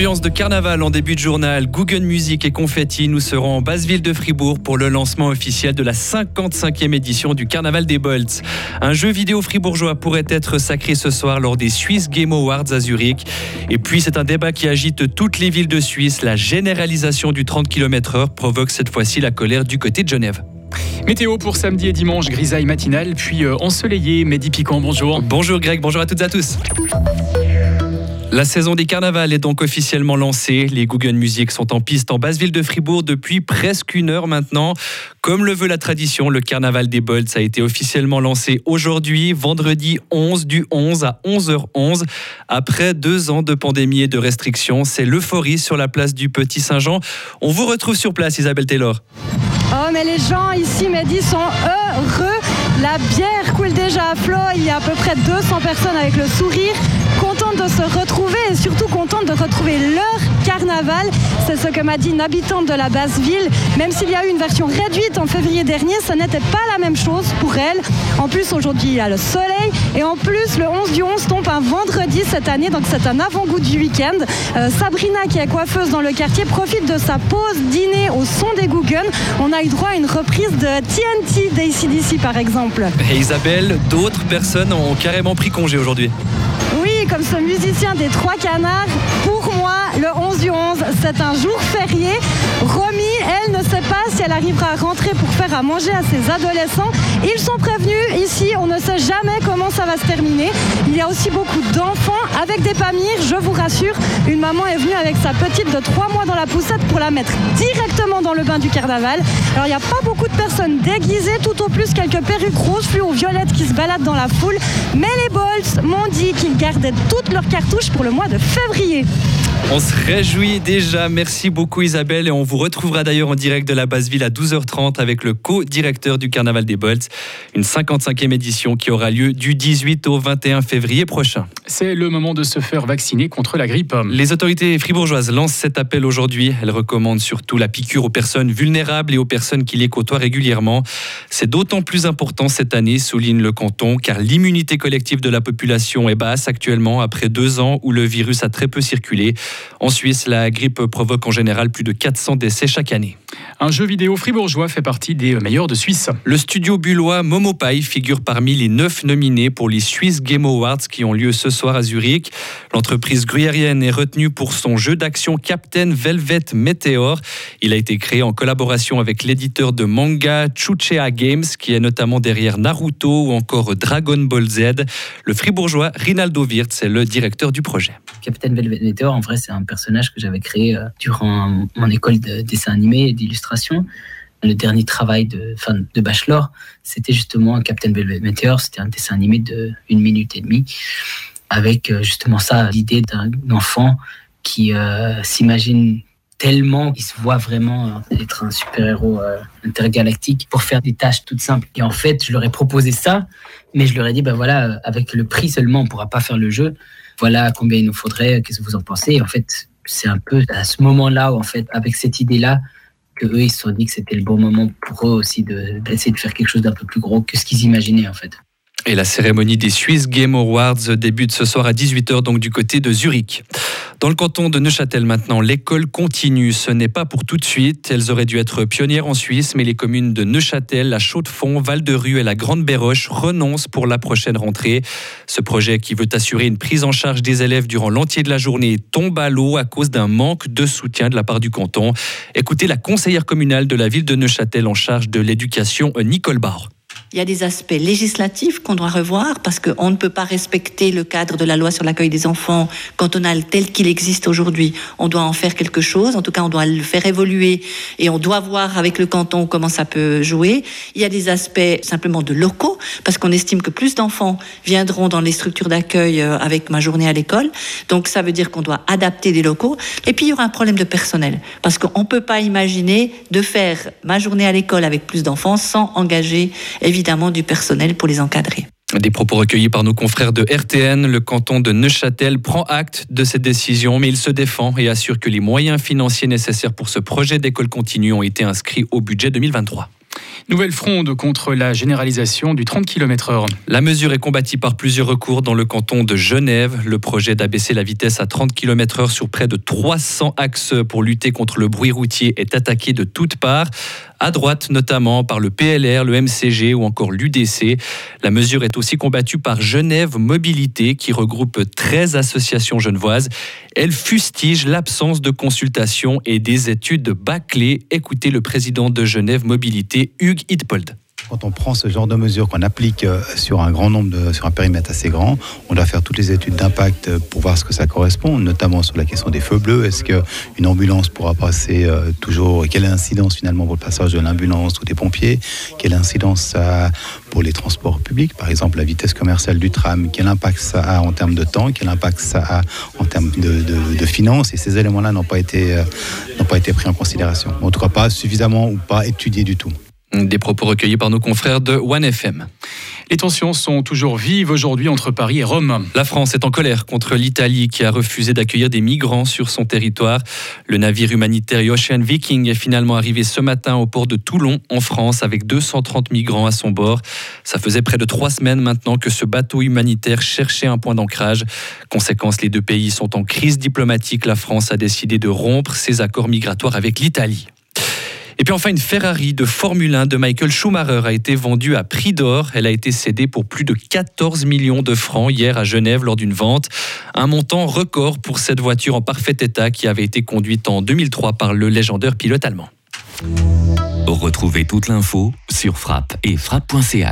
Ambiance de carnaval en début de journal, Google Music et confetti. Nous serons en basse ville de Fribourg pour le lancement officiel de la 55e édition du Carnaval des Bolts. Un jeu vidéo fribourgeois pourrait être sacré ce soir lors des Swiss Game Awards à Zurich. Et puis c'est un débat qui agite toutes les villes de Suisse. La généralisation du 30 km/h provoque cette fois-ci la colère du côté de Genève. Météo pour samedi et dimanche, grisaille matinale, puis euh, ensoleillé. Mehdi Piquant, bonjour. Bonjour Greg, bonjour à toutes et à tous. La saison des carnavals est donc officiellement lancée. Les Google Music sont en piste en basse ville de Fribourg depuis presque une heure maintenant. Comme le veut la tradition, le carnaval des Bolts a été officiellement lancé aujourd'hui, vendredi 11 du 11 à 11h11. Après deux ans de pandémie et de restrictions, c'est l'euphorie sur la place du Petit Saint-Jean. On vous retrouve sur place, Isabelle Taylor. Oh, mais les gens ici, Mehdi, sont heureux. La bière coule déjà Il y a à peu près 200 personnes avec le sourire, contentes de se retrouver et surtout contentes de retrouver leur carnaval. C'est ce que m'a dit une habitante de la basse ville. Même s'il y a eu une version réduite en février dernier, ce n'était pas la même chose pour elle. En plus, aujourd'hui, il y a le soleil. Et en plus, le 11 du 11 tombe un vendredi cette année. Donc, c'est un avant-goût du week-end. Euh, Sabrina, qui est coiffeuse dans le quartier, profite de sa pause dîner au son des Google. On a eu droit à une reprise de TNT d'ACDC, par exemple. Et Isabelle, d'autres personnes ont carrément pris congé aujourd'hui. Oui, comme ce musicien des Trois Canards, pour moi, le 11 du 11, c'est un jour férié. Romy, ne sait pas si elle arrivera à rentrer pour faire à manger à ses adolescents. Ils sont prévenus, ici, on ne sait jamais comment ça va se terminer. Il y a aussi beaucoup d'enfants avec des pamires, je vous rassure. Une maman est venue avec sa petite de 3 mois dans la poussette pour la mettre directement dans le bain du carnaval. Alors, il n'y a pas beaucoup de personnes déguisées, tout au plus quelques perruques roses, ou violettes qui se baladent dans la foule. Mais les Bolts m'ont dit qu'ils gardaient toutes leurs cartouches pour le mois de février. On se réjouit déjà. Merci beaucoup Isabelle et on vous retrouvera d'ailleurs en direct de la base ville à 12h30 avec le co-directeur du Carnaval des Bolts, une 55e édition qui aura lieu du 18 au 21 février prochain. C'est le moment de se faire vacciner contre la grippe. Les autorités fribourgeoises lancent cet appel aujourd'hui. Elles recommandent surtout la piqûre aux personnes vulnérables et aux personnes qui les côtoient régulièrement. C'est d'autant plus important cette année, souligne le canton, car l'immunité collective de la population est basse actuellement après deux ans où le virus a très peu circulé. En Suisse, la grippe provoque en général plus de 400 décès chaque année. Un jeu vidéo fribourgeois fait partie des meilleurs de Suisse. Le studio bullois Momopai figure parmi les neuf nominés pour les Swiss Game Awards qui ont lieu ce soir à Zurich. L'entreprise gruyérienne est retenue pour son jeu d'action Captain Velvet Meteor. Il a été créé en collaboration avec l'éditeur de manga Chuchea Games qui est notamment derrière Naruto ou encore Dragon Ball Z. Le fribourgeois Rinaldo Wirtz est le directeur du projet. Captain Velvet Meteor, en vrai, c'est un personnage que j'avais créé euh, durant mon école de dessin animé d'illustration. Le dernier travail de, fin, de bachelor, c'était justement Captain Velvet Meteor. C'était un dessin animé de une minute et demie, avec euh, justement ça, l'idée d'un enfant qui euh, s'imagine tellement, il se voit vraiment être un super-héros intergalactique pour faire des tâches toutes simples. Et en fait, je leur ai proposé ça, mais je leur ai dit, ben voilà, avec le prix seulement, on pourra pas faire le jeu. Voilà combien il nous faudrait, qu'est-ce que vous en pensez? Et En fait, c'est un peu à ce moment-là, en fait, avec cette idée-là, eux, ils se sont dit que c'était le bon moment pour eux aussi d'essayer de, faire quelque chose d'un peu plus gros que ce qu'ils imaginaient, en fait. Et la cérémonie des Swiss Game Awards débute ce soir à 18h, donc du côté de Zurich. Dans le canton de Neuchâtel maintenant, l'école continue. Ce n'est pas pour tout de suite. Elles auraient dû être pionnières en Suisse, mais les communes de Neuchâtel, la Chaux-de-Fonds, Val-de-Rue et la Grande-Béroche renoncent pour la prochaine rentrée. Ce projet qui veut assurer une prise en charge des élèves durant l'entier de la journée tombe à l'eau à cause d'un manque de soutien de la part du canton. Écoutez la conseillère communale de la ville de Neuchâtel en charge de l'éducation, Nicole Barre. Il y a des aspects législatifs qu'on doit revoir parce qu'on ne peut pas respecter le cadre de la loi sur l'accueil des enfants a tel qu'il existe aujourd'hui. On doit en faire quelque chose. En tout cas, on doit le faire évoluer et on doit voir avec le canton comment ça peut jouer. Il y a des aspects simplement de locaux parce qu'on estime que plus d'enfants viendront dans les structures d'accueil euh, avec ma journée à l'école. Donc, ça veut dire qu'on doit adapter des locaux. Et puis, il y aura un problème de personnel parce qu'on ne peut pas imaginer de faire ma journée à l'école avec plus d'enfants sans engager évidemment évidemment du personnel pour les encadrer. Des propos recueillis par nos confrères de RTN, le canton de Neuchâtel prend acte de cette décision, mais il se défend et assure que les moyens financiers nécessaires pour ce projet d'école continue ont été inscrits au budget 2023. Nouvelle fronde contre la généralisation du 30 km/h. La mesure est combattue par plusieurs recours dans le canton de Genève. Le projet d'abaisser la vitesse à 30 km/h sur près de 300 axes pour lutter contre le bruit routier est attaqué de toutes parts à droite notamment par le PLR, le MCG ou encore l'UDC. La mesure est aussi combattue par Genève Mobilité qui regroupe 13 associations genevoises. Elle fustige l'absence de consultation et des études bâclées. Écoutez le président de Genève Mobilité, Hugues Hitpold. Quand on prend ce genre de mesures qu'on applique euh, sur un grand nombre de, sur un périmètre assez grand, on doit faire toutes les études d'impact euh, pour voir ce que ça correspond, notamment sur la question des feux bleus. Est-ce qu'une ambulance pourra passer euh, toujours Quelle incidence finalement pour le passage de l'ambulance ou des pompiers? Quelle incidence ça a pour les transports publics? Par exemple, la vitesse commerciale du tram. Quel impact ça a en termes de temps Quel impact ça a en termes de, finances? Et ces éléments-là n'ont pas été pas été pris en considération. En tout cas, pas suffisamment ou pas étudiés du tout. Des propos recueillis par nos confrères de OneFM. Les tensions sont toujours vives aujourd'hui entre Paris et Rome. La France est en colère contre l'Italie qui a refusé d'accueillir des migrants sur son territoire. Le navire humanitaire Ocean Viking est finalement arrivé ce matin au port de Toulon en France avec 230 migrants à son bord. Ça faisait près de trois semaines maintenant que ce bateau humanitaire cherchait un point d'ancrage. Conséquence, les deux pays sont en crise diplomatique. La France a décidé de rompre ses accords migratoires avec l'Italie. Et puis enfin, une Ferrari de Formule 1 de Michael Schumacher a été vendue à prix d'or. Elle a été cédée pour plus de 14 millions de francs hier à Genève lors d'une vente. Un montant record pour cette voiture en parfait état qui avait été conduite en 2003 par le légendaire pilote allemand. Retrouvez toute l'info sur frappe et frappe.ch.